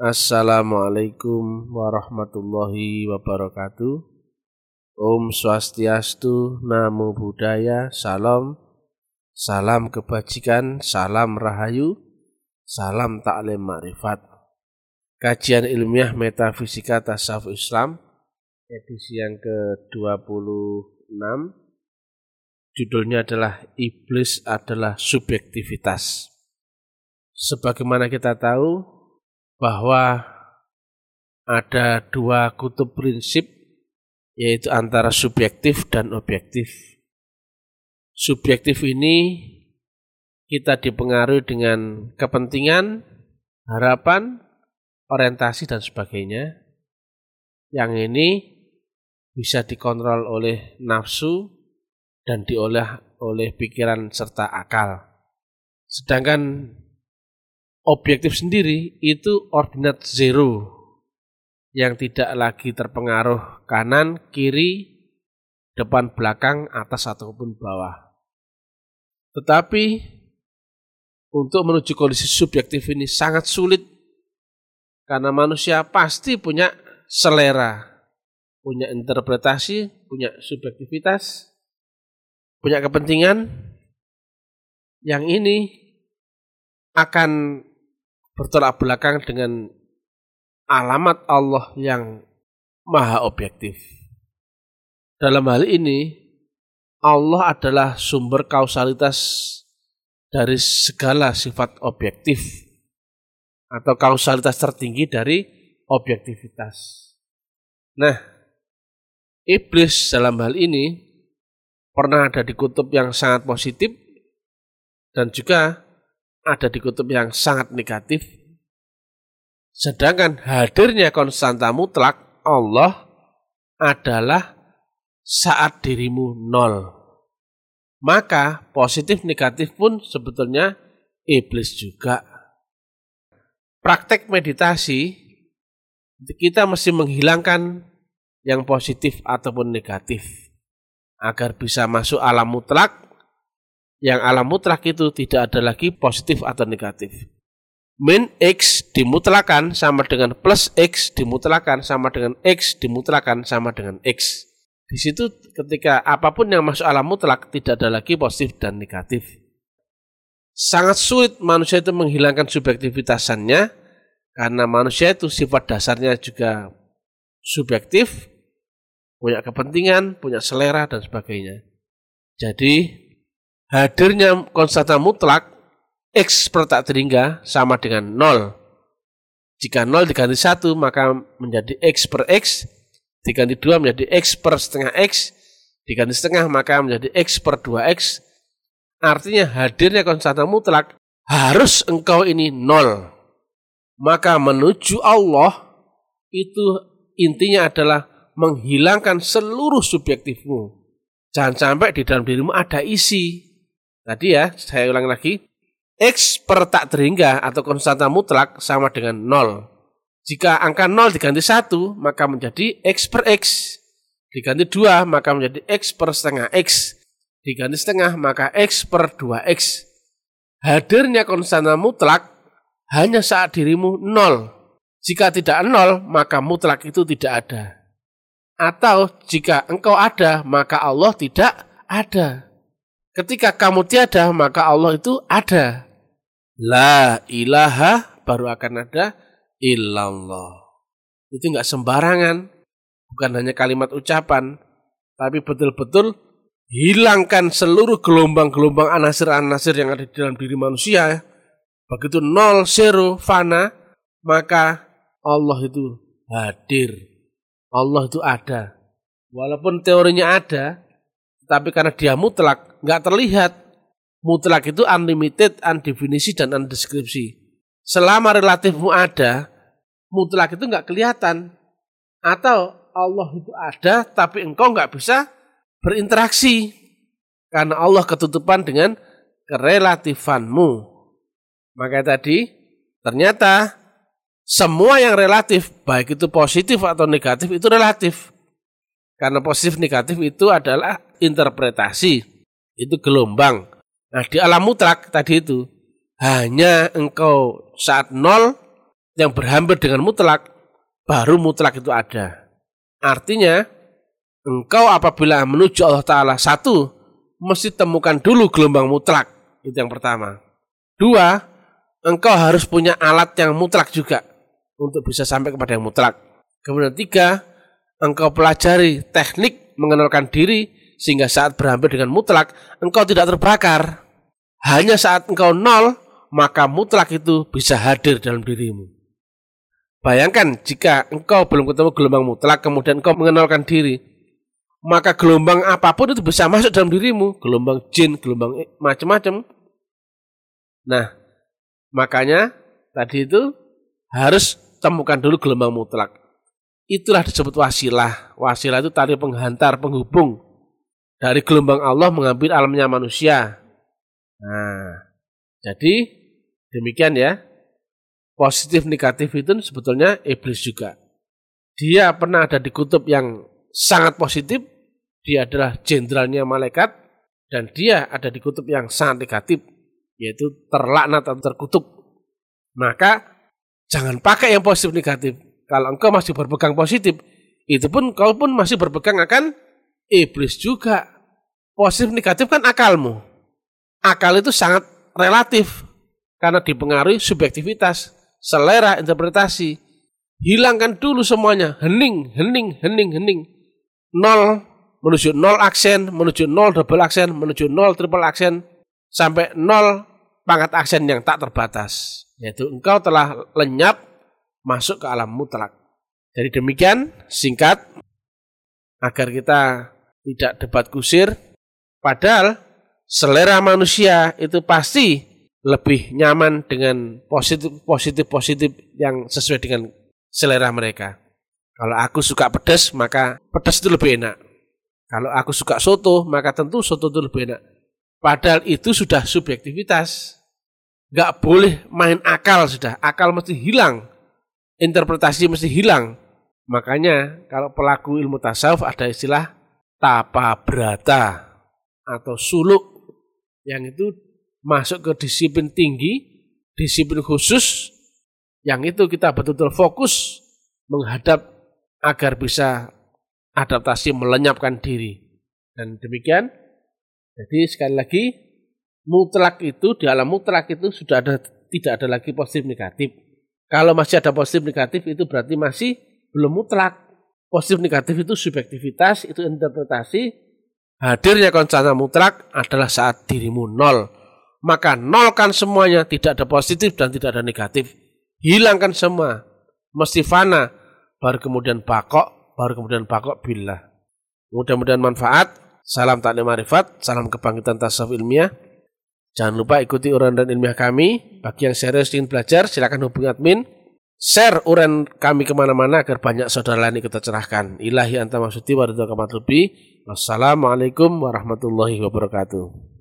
Assalamualaikum warahmatullahi wabarakatuh. Om Swastiastu, Namo Buddhaya, Salam, Salam Kebajikan, Salam Rahayu, Salam Taklim Makrifat. Kajian ilmiah Metafisika Tasawuf Islam, edisi yang ke-26, judulnya adalah Iblis adalah Subjektivitas. Sebagaimana kita tahu, bahwa ada dua kutub prinsip yaitu antara subjektif dan objektif. Subjektif ini kita dipengaruhi dengan kepentingan, harapan, orientasi dan sebagainya. Yang ini bisa dikontrol oleh nafsu dan diolah oleh pikiran serta akal. Sedangkan objektif sendiri itu ordinat zero yang tidak lagi terpengaruh kanan, kiri, depan, belakang, atas ataupun bawah. Tetapi untuk menuju kondisi subjektif ini sangat sulit karena manusia pasti punya selera, punya interpretasi, punya subjektivitas, punya kepentingan. Yang ini akan bertolak belakang dengan alamat Allah yang maha objektif. Dalam hal ini, Allah adalah sumber kausalitas dari segala sifat objektif atau kausalitas tertinggi dari objektivitas. Nah, iblis dalam hal ini pernah ada di kutub yang sangat positif dan juga ada di kutub yang sangat negatif. Sedangkan hadirnya konstanta mutlak Allah adalah saat dirimu nol. Maka positif negatif pun sebetulnya iblis juga. Praktek meditasi kita mesti menghilangkan yang positif ataupun negatif agar bisa masuk alam mutlak yang alam mutlak itu tidak ada lagi positif atau negatif. Min X dimutlakan sama dengan plus X dimutlakan sama dengan X dimutlakan sama dengan X. Di situ ketika apa pun yang masuk alam mutlak tidak ada lagi positif dan negatif. Sangat sulit manusia itu menghilangkan subjektivitasannya karena manusia itu sifat dasarnya juga subjektif, punya kepentingan, punya selera dan sebagainya. Jadi hadirnya konstanta mutlak X per tak terhingga sama dengan 0. Jika 0 diganti 1 maka menjadi X per X, diganti 2 menjadi X per setengah X, diganti setengah maka menjadi X per 2X. Artinya hadirnya konstanta mutlak harus engkau ini 0. Maka menuju Allah itu intinya adalah menghilangkan seluruh subjektifmu. Jangan sampai di dalam dirimu ada isi, Tadi ya, saya ulang lagi. X per tak terhingga atau konstanta mutlak sama dengan 0. Jika angka 0 diganti 1, maka menjadi X per X. Diganti 2, maka menjadi X per setengah X. Diganti setengah, maka X per 2X. Hadirnya konstanta mutlak hanya saat dirimu 0. Jika tidak 0, maka mutlak itu tidak ada. Atau jika engkau ada, maka Allah tidak ada. Ketika kamu tiada, maka Allah itu ada. La ilaha baru akan ada illallah. Itu enggak sembarangan. Bukan hanya kalimat ucapan. Tapi betul-betul hilangkan seluruh gelombang-gelombang anasir-anasir yang ada di dalam diri manusia. Begitu nol, zero, fana, maka Allah itu hadir. Allah itu ada. Walaupun teorinya ada, tapi karena dia mutlak, nggak terlihat. Mutlak itu unlimited, undefinisi, dan undeskripsi. Selama relatifmu ada, mutlak itu nggak kelihatan. Atau Allah itu ada, tapi engkau nggak bisa berinteraksi. Karena Allah ketutupan dengan kerelatifanmu. Maka tadi, ternyata semua yang relatif, baik itu positif atau negatif, itu relatif. Karena positif negatif itu adalah interpretasi itu gelombang. Nah di alam mutlak tadi itu hanya engkau saat nol yang berhampir dengan mutlak, baru mutlak itu ada. Artinya, engkau apabila menuju Allah Ta'ala, satu, mesti temukan dulu gelombang mutlak. Itu yang pertama. Dua, engkau harus punya alat yang mutlak juga untuk bisa sampai kepada yang mutlak. Kemudian tiga, engkau pelajari teknik mengenalkan diri sehingga saat berhampir dengan mutlak, engkau tidak terbakar. Hanya saat engkau nol, maka mutlak itu bisa hadir dalam dirimu. Bayangkan jika engkau belum ketemu gelombang mutlak, kemudian engkau mengenalkan diri, maka gelombang apa pun itu bisa masuk dalam dirimu, gelombang jin, gelombang macam-macam. Nah, makanya tadi itu harus temukan dulu gelombang mutlak. Itulah disebut wasilah. Wasilah itu tali penghantar, penghubung dari gelombang Allah mengambil alamnya manusia. Nah, jadi demikian ya positif negatif itu sebetulnya iblis juga. Dia pernah ada di kutub yang sangat positif, dia adalah jenderalnya malaikat, dan dia ada di kutub yang sangat negatif, yaitu terlaknat atau terkutuk. Maka jangan pakai yang positif negatif. Kalau engkau masih berpegang positif, itu pun kau pun masih berpegang akan iblis juga. Positif negatif kan akalmu. Akal itu sangat relatif karena dipengaruhi subjektivitas selera interpretasi. Hilangkan dulu semuanya, hening, hening, hening, hening. Nol menuju nol aksen, menuju nol double aksen, menuju nol triple aksen, sampai nol pangkat aksen yang tak terbatas. Yaitu engkau telah lenyap masuk ke alam mutlak. Jadi demikian singkat agar kita tidak debat kusir. Padahal selera manusia itu pasti lebih nyaman dengan positif positif positif yang sesuai dengan selera mereka. Kalau aku suka pedas, maka pedas itu lebih enak. Kalau aku suka soto, maka tentu soto itu lebih enak. Padahal itu sudah subjektivitas. Gak boleh main akal sudah. Akal mesti hilang. Interpretasi mesti hilang. Makanya kalau pelaku ilmu tasawuf ada istilah tapa berata atau suluk yang itu masuk ke disiplin tinggi, disiplin khusus, yang itu kita betul-betul fokus menghadap agar bisa adaptasi melenyapkan diri. Dan demikian, jadi sekali lagi, mutlak itu, di alam mutlak itu sudah ada tidak ada lagi positif negatif. Kalau masih ada positif negatif itu berarti masih belum mutlak. Positif negatif itu subjektivitas, itu interpretasi. Hadirnya konstanta mutlak adalah saat dirimu nol maka nolkan semuanya, tidak ada positif dan tidak ada negatif. Hilangkan semua, mesti fana, baru kemudian bakok, baru kemudian bakok bila. Mudah-mudahan manfaat. Salam taklim marifat, salam kebangkitan tasawuf ilmiah. Jangan lupa ikuti uran dan ilmiah kami. Bagi yang serius ingin belajar, silakan hubungi admin. Share uran kami ke mana-mana agar banyak saudara lain kita cerahkan. Ilahi anta maksudi wa Wassalamualaikum warahmatullahi wabarakatuh.